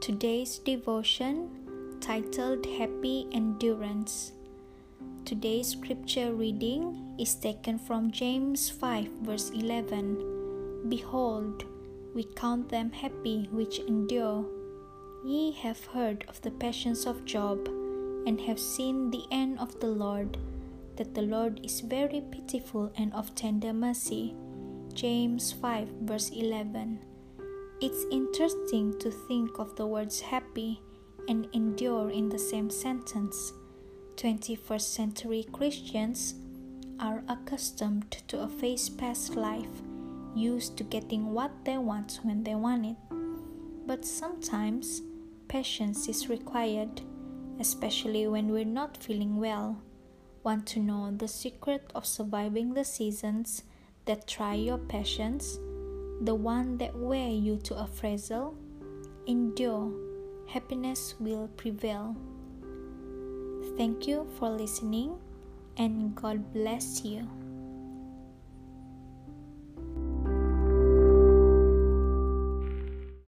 Today's devotion titled Happy Endurance. Today's scripture reading is taken from James 5, verse 11. Behold, we count them happy which endure. Ye have heard of the passions of Job, and have seen the end of the Lord, that the Lord is very pitiful and of tender mercy. James 5, verse 11. It's interesting to think of the words happy and endure in the same sentence. 21st century Christians are accustomed to a fast paced life, used to getting what they want when they want it. But sometimes patience is required, especially when we're not feeling well. Want to know the secret of surviving the seasons that try your patience? The one that wear you to a frazzle, endure, happiness will prevail. Thank you for listening, and God bless you.